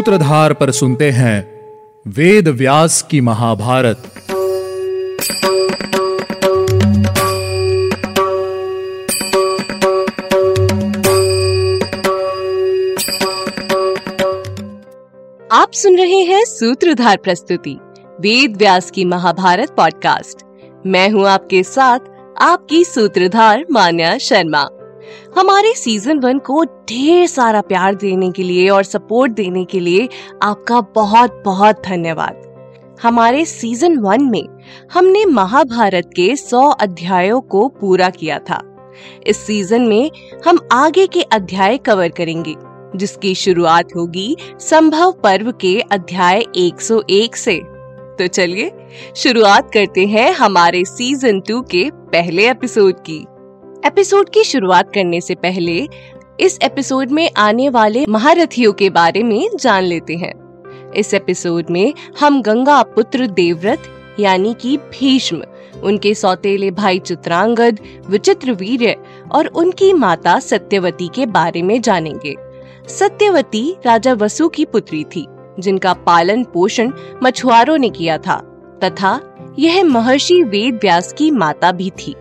सूत्रधार पर सुनते हैं वेद व्यास की महाभारत। आप सुन रहे हैं सूत्रधार प्रस्तुति, वेद व्यास की महाभारत पॉडकास्ट। मैं हूँ आपके साथ आपकी सूत्रधार मान्या शर्मा। हमारे सीज़न वन को ढेर सारा प्यार देने के लिए और सपोर्ट देने के लिए आपका बहुत बहुत धन्यवाद। हमारे सीज़न वन में हमने महाभारत के सौ अध्यायों को पूरा किया था। इस सीज़न में हम आगे के अध्याय कवर करेंगे, जिसकी शुरुआत होगी संभव पर्व के अध्याय 101 से तो चलिए, शुरुआत करते हैं हमारे सीज़न टू के पहले एपिसोड की। एपिसोड की शुरुआत करने से पहले इस एपिसोड में आने वाले महारथियों के बारे में जान लेते हैं। इस एपिसोड में हम गंगा पुत्र देवव्रत, यानी कि भीष्म, उनके सौतेले भाई चित्रांगद, विचित्र वीर्य और उनकी माता सत्यवती के बारे में जानेंगे। सत्यवती राजा वसु की पुत्री थी, जिनका पालन पोषण मछुआरों ने किया था, तथा यह महर्षि वेद व्यास की माता भी थी।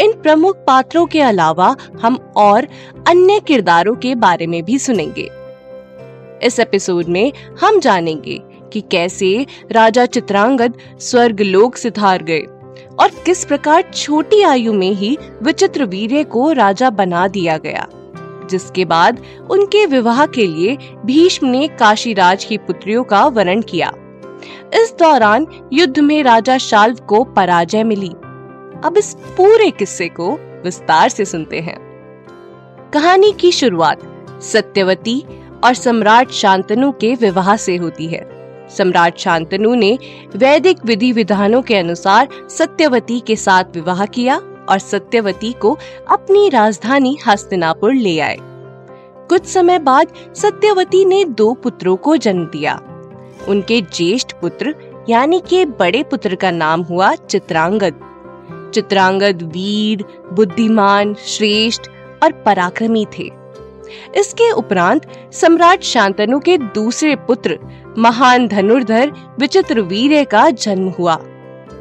इन प्रमुख पात्रों के अलावा हम और अन्य किरदारों के बारे में भी सुनेंगे। इस एपिसोड में हम जानेंगे कि कैसे राजा चित्रांगद स्वर्ग लोक सिधार गए और किस प्रकार छोटी आयु में ही विचित्र वीर्य को राजा बना दिया गया, जिसके बाद उनके विवाह के लिए भीष्म ने काशीराज की पुत्रियों का वर्ण किया। इस दौरान युद्ध में राजा शाल्व को पराजय मिली। अब इस पूरे किस्से को विस्तार से सुनते हैं। कहानी की शुरुआत सत्यवती और सम्राट शांतनु के विवाह से होती है। सम्राट शांतनु ने वैदिक विधि विधानों के अनुसार सत्यवती के साथ विवाह किया और सत्यवती को अपनी राजधानी हस्तिनापुर ले आए। कुछ समय बाद सत्यवती ने दो पुत्रों को जन्म दिया। उनके ज्येष्ठ पुत्र यानी के बड़े पुत्र का नाम हुआ चित्रांगद। चित्रांगद वीर, बुद्धिमान, श्रेष्ठ और पराक्रमी थे। इसके उपरांत सम्राट शांतनु के दूसरे पुत्र महान धनुर्धर विचित्र वीर्य का जन्म हुआ।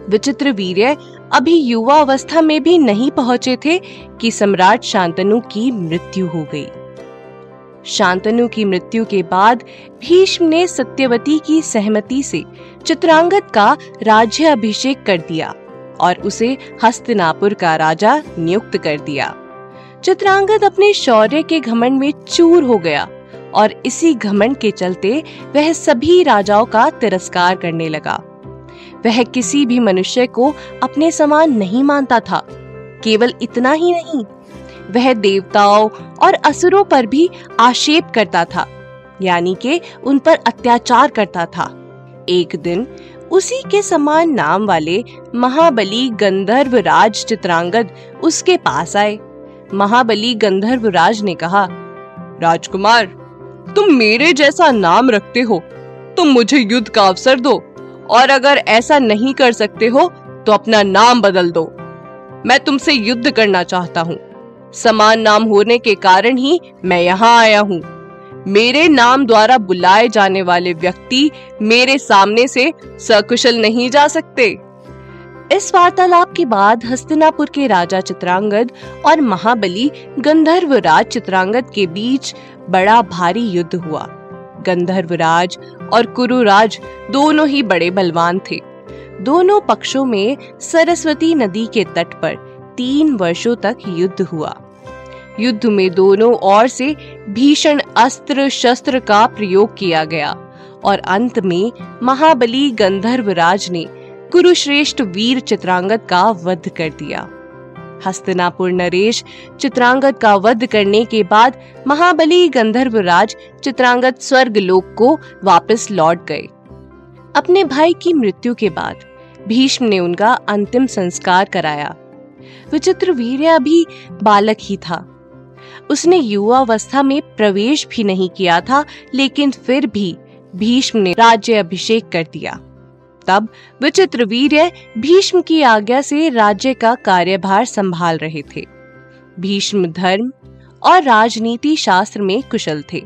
विचित्र वीर्य अभी युवा अवस्था में भी नहीं पहुँचे थे कि सम्राट शांतनु की मृत्यु हो गई। शांतनु की मृत्यु के बाद भीष्म ने सत्यवती की सहमति से चित्रांगद का राज्य अभिषेक कर दिया। और उसे हस्तिनापुर का राजा नियुक्त कर दिया। चित्रांगद अपने शौर्य के घमंड में चूर हो गया और इसी घमंड के चलते वह सभी राजाओं का तिरस्कार करने लगा। वह किसी भी मनुष्य को अपने समान नहीं मानता था, केवल इतना ही नहीं, वह देवताओं और असुरों पर भी आक्षेप करता था, यानी कि उन पर अत्याचार करता था। एक दिन उसी के समान नाम वाले महाबली गंधर्व राज चित्रांगद उसके पास आए। महाबली गंधर्व राज ने कहा, राजकुमार, तुम मेरे जैसा नाम रखते हो, तुम मुझे युद्ध का अवसर दो, और अगर ऐसा नहीं कर सकते हो तो अपना नाम बदल दो। मैं तुमसे युद्ध करना चाहता हूँ। समान नाम होने के कारण ही मैं यहाँ आया हूँ। मेरे नाम द्वारा बुलाए जाने वाले व्यक्ति मेरे सामने से सकुशल नहीं जा सकते। इस वार्तालाप के बाद हस्तिनापुर के राजा चित्रांगद और महाबली गंधर्व राज चित्रांगद के बीच बड़ा भारी युद्ध हुआ। गंधर्व राज और कुरुराज दोनों ही बड़े बलवान थे। दोनों पक्षों में सरस्वती नदी के तट पर तीन वर्षों तक युद्ध हुआ। युद्ध में दोनों ओर से भीषण अस्त्र शस्त्र का प्रयोग किया गया और अंत में महाबली गंधर्व राज ने कुरुश्रेष्ठ वीर चित्रांगद का वध कर दिया। हस्तिनापुर नरेश चित्रांगद का वध करने के बाद महाबली गंधर्व राज चित्रांगद स्वर्ग लोक को वापस लौट गए। अपने भाई की मृत्यु के बाद भीष्म ने उनका अंतिम संस्कार कराया। विचित्र वीर्य अभी बालक ही था। उसने युवावस्था में प्रवेश भी नहीं किया था, लेकिन फिर भी भीष्म ने राज्य अभिषेक कर दिया। तब विचित्र वीर्य भीष्म की आज्ञा से राज्य का कार्यभार संभाल रहे थे। भीष्म धर्म और राजनीति शास्त्र में कुशल थे।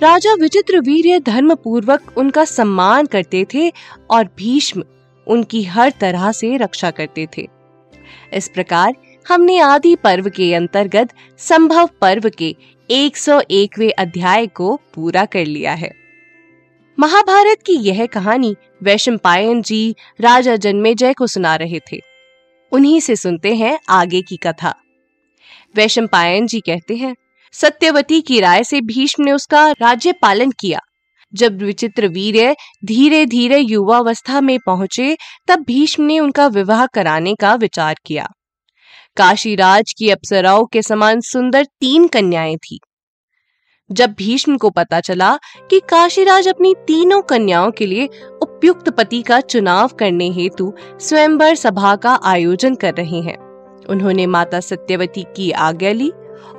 राजा विचित्र वीर्य धर्म पूर्वक उनका सम्मान करते थे और भीष्म उनकी हर तरह से रक्षा करते थे। इस प्रकार हमने आदि पर्व के अंतर्गत संभव पर्व के 101वें अध्याय को पूरा कर लिया है। महाभारत की यह कहानी वैशंपायन जी, राजा जन्मेजय को सुना रहे थे। उन्हीं से सुनते हैं आगे की कथा। वैशंपायन जी कहते हैं, सत्यवती की राय से भीष्म ने उसका राज्य पालन किया। जब विचित्र वीर धीरे धीरे युवावस्था में पहुँचे, तब भीष्म ने उनका विवाह कराने का विचार किया। काशीराज की अप्सराओं के समान सुंदर तीन कन्याएँ थी। जब भीष्म को पता चला कि काशीराज अपनी तीनों कन्याओं के लिए उपयुक्त पति का चुनाव करने हेतु स्वयंवर सभा का आयोजन कर रहे हैं, उन्होंने माता सत्यवती की आज्ञा ली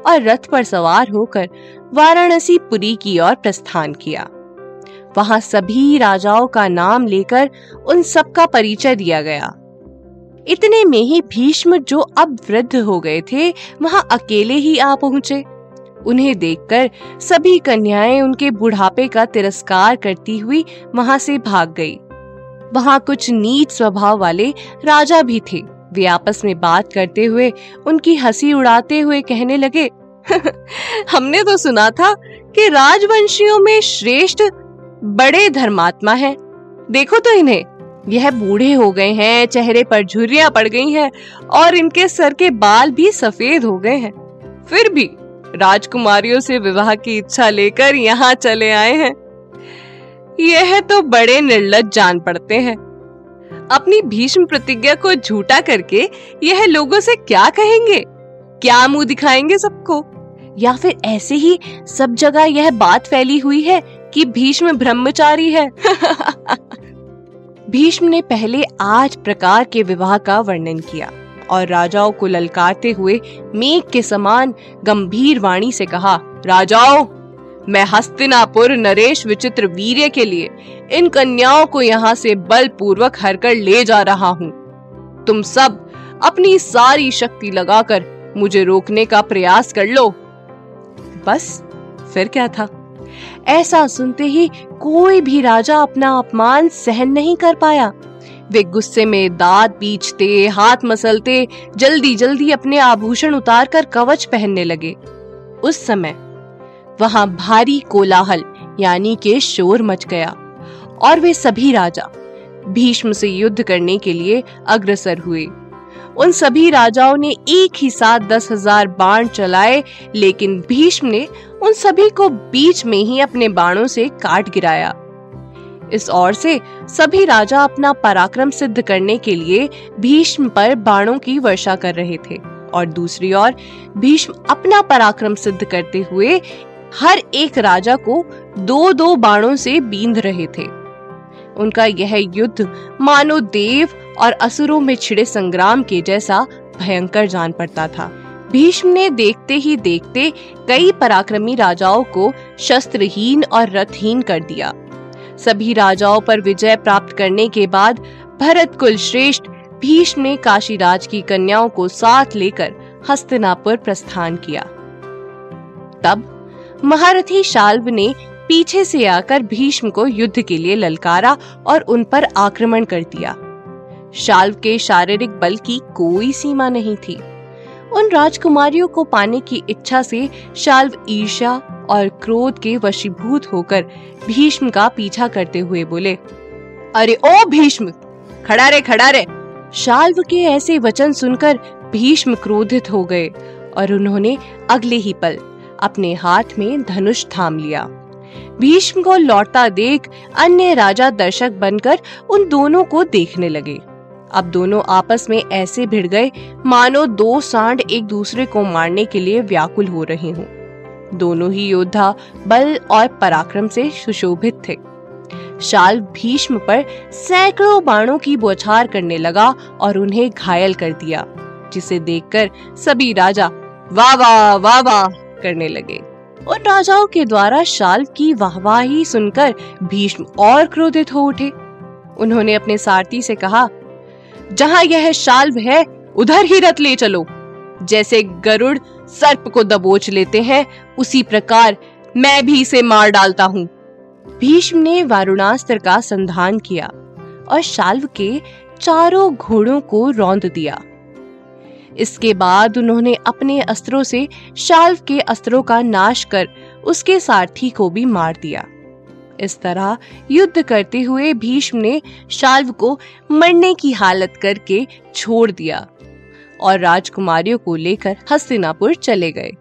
और रथ पर सवार होकर वाराणसी पुरी की ओर प्रस्थान किया। वहाँ सभी राजाओं का नाम लेकर उन सबका परिचय दिया गया। इतने में ही भीष्म जो अब वृद्ध हो गए थे, वहाँ अकेले ही आ पहुँचे। उन्हें देखकर सभी कन्याएँ उनके बुढ़ापे का तिरस्कार करती हुई वहाँ से भाग गई। वहाँ कुछ नीच स्वभाव वाले राजा भी थे। वे आपस में बात करते हुए उनकी हँसी उड़ाते हुए कहने लगे, हमने तो सुना था कि राजवंशियों में श्रेष्ठ बड़े धर्मात्मा हैं। देखो तो इन्हें यह बूढ़े हो गए हैं, चेहरे पर झुर्रियाँ पड़ गई हैं और इनके सर के बाल भी सफ़ेद हो गए हैं। फिर भी राजकुमारियों से विवाह की इच्छा लेकर यहाँ चले आए हैं। यह तो बड़े निर्लज जान पड़ते हैं। अपनी भीष्म प्रतिज्ञा को झूठा करके यह लोगों से क्या कहेंगे? क्या मुँह दिखाएँगे सबको? या फिर ऐसे ही सब जगह यह बात फैली हुई है कि भीष्म ब्रह्मचारी है? भीष्म ने पहले आठ प्रकार के विवाह का वर्णन किया और राजाओं को ललकारते हुए मेघ के समान गंभीर वाणी से कहा, राजाओं, मैं हस्तिनापुर नरेश विचित्र वीर्य के लिए इन कन्याओं को यहाँ से बलपूर्वक हरकर ले जा रहा हूँ। तुम सब अपनी सारी शक्ति लगाकर मुझे रोकने का प्रयास कर लो। बस, फिर क्या था? ऐसा सुनते ही कोई भी राजा अपना अपमान सहन नहीं कर पाया। वे गुस्से में दांत बीचते हाथ मसलते जल्दी जल्दी अपने आभूषण उतारकर कवच पहनने लगे। उस समय वहाँ भारी कोलाहल यानी के शोर मच गया और वे सभी राजा भीष्म से युद्ध करने के लिए अग्रसर हुए। उन सभी राजाओं ने एक ही साथ दस हज़ार बाण चलाए, लेकिन भीष्म ने उन सभी को बीच में ही अपने बाणों से काट गिराया। इस ओर से सभी राजा अपना पराक्रम सिद्ध करने के लिए भीष्म पर बाणों की वर्षा कर रहे थे और दूसरी ओर भीष्म अपना पराक्रम सिद्ध करते हुए हर एक राजा को दो दो बाणों से बींद रहे थे। उनका यह युद्ध मानो देव और असुरों में छिड़े संग्राम के जैसा भयंकर जान पड़ता था। भीष्म ने देखते ही देखते कई पराक्रमी राजाओं को शस्त्रहीन और रथहीन कर दिया। सभी राजाओं पर विजय प्राप्त करने के बाद भरत कुल श्रेष्ठ भीष्म ने काशीराज की कन्याओं को साथ लेकर हस्तिनापुर प्रस्थान किया। तब महारथी शाल्व ने पीछे से आकर भीष्म को युद्ध के लिए ललकारा और उन पर आक्रमण कर दिया। शाल्व के शारीरिक बल की कोई सीमा नहीं थी। उन राजकुमारियों को पाने की इच्छा से शाल्व ईर्षा और क्रोध के वशीभूत होकर भीष्म का पीछा करते हुए बोले, अरे ओ भीष्म, खड़ा रे खड़ा रे! शाल्व के ऐसे वचन सुनकर भीष्म क्रोधित हो गए और उन्होंने अगले ही पल अपने हाथ में धनुष थाम लिया। भीष्म को लौटता देख अन्य राजा दर्शक बनकर उन दोनों को देखने लगे। अब दोनों आपस में ऐसे भिड़ गए, मानो दो सांड एक दूसरे को मारने के लिए व्याकुल हो रहे हों। दोनों ही योद्धा बल और पराक्रम से सुशोभित थे। शाल भीष्म पर सैकड़ों बाणों की बौछार करने लगा और उन्हें घायल कर दिया, जिसे देखकर सभी राजा, वाह वाह वाह वाह करने लगे। उन राजाओं के द्वारा शाल की वाहवाही सुनकर भीष्म और क्रोधित हो उठे। उन्होंने अपने सारथी से कहा जहाँ यह शाल्व है, उधर ही रथ ले चलो। जैसे गरुड़ सर्प को दबोच लेते हैं, उसी प्रकार मैं भी इसे मार डालता हूँ। भीष्म ने वारुणास्त्र का संधान किया और शाल्व के चारों घोड़ों को रौंद दिया। इसके बाद उन्होंने अपने अस्त्रों से शाल्व के अस्त्रों का नाश कर उसके सारथी को भी मार दिया। इस तरह युद्ध करते हुए भीष्म ने शाल्व को मरने की हालत करके छोड़ दिया और राजकुमारियों को लेकर हस्तिनापुर चले गए।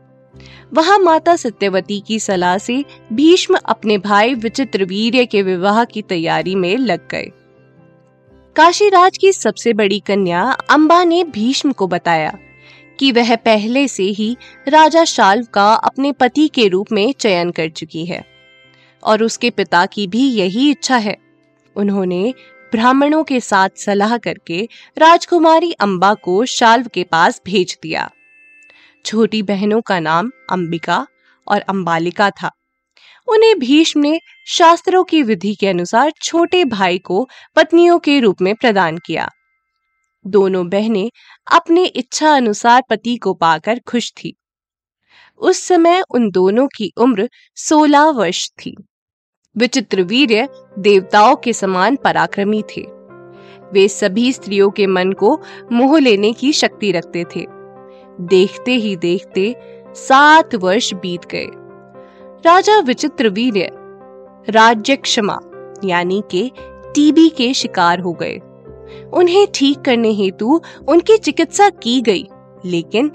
वहाँ माता सत्यवती की सलाह से भीष्म अपने भाई विचित्र वीर्य के विवाह की तैयारी में लग गए। काशीराज की सबसे बड़ी कन्या अम्बा ने भीष्म को बताया कि वह पहले से ही राजा शाल्व का अपने पति के रूप में चयन कर चुकी है। और उसके पिता की भी यही इच्छा है। उन्होंने ब्राह्मणों के साथ सलाह करके राजकुमारी अंबा को शाल्व के पास भेज दिया। छोटी बहनों का नाम अंबिका और अंबालिका था। उन्हें भीष्म ने शास्त्रों की विधि के अनुसार छोटे भाई को पत्नियों के रूप में प्रदान किया। दोनों बहनें अपने इच्छा अनुसार पति को पाकर खुश थी। उस समय उन दोनों की उम्र सोलह वर्ष थी। विचित्र वीर्य देवताओं के समान पराक्रमी थे। वे सभी स्त्रियों के मन को मोह लेने की शक्ति रखते थे। देखते ही देखते सात वर्ष बीत गए। राजा विचित्र वीर्य राज्य क्षमा, यानी के टीबी के शिकार हो गए। उन्हें ठीक करने हेतु उनकी चिकित्सा की गई, लेकिन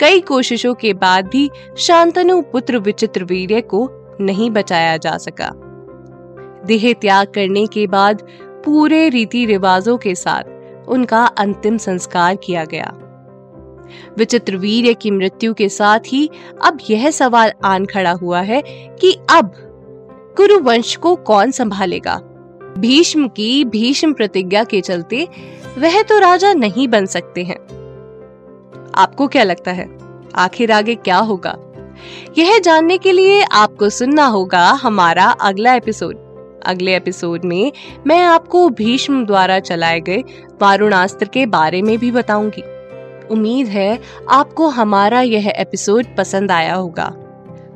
कई कोशिशों के बाद भी शांतनु पुत्र विचित्र वीर्य को नहीं बचाया जा सका। देह त्याग करने के बाद पूरे रीति रिवाजों के साथ उनका अंतिम संस्कार किया गया। विचित्र वीर की मृत्यु के साथ ही अब यह सवाल आन खड़ा हुआ है कि अब कुरु वंश को कौन संभालेगा? भीष्म की भीष्म प्रतिज्ञा के चलते वह तो राजा नहीं बन सकते हैं। आपको क्या लगता है? आखिर आगे क्या होगा? यह जानने के लिए आपको सुनना होगा हमारा अगला एपिसोड। अगले एपिसोड में मैं आपको भीष्म द्वारा चलाए गए वारुणास्त्र के बारे में भी बताऊँगी। उम्मीद है आपको हमारा यह एपिसोड पसंद आया होगा।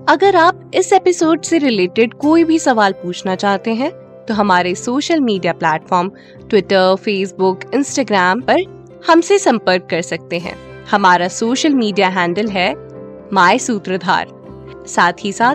अगर आप इस एपिसोड से रिलेटेड कोई भी सवाल पूछना चाहते हैं तो हमारे social media platform Twitter Facebook Instagram पर हमसे संपर्क कर सकते हैं। हमारा सोशल मीडिया हैंडल है माय सूत्रधार साथ ही साथ